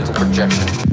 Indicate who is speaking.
Speaker 1: mental projection.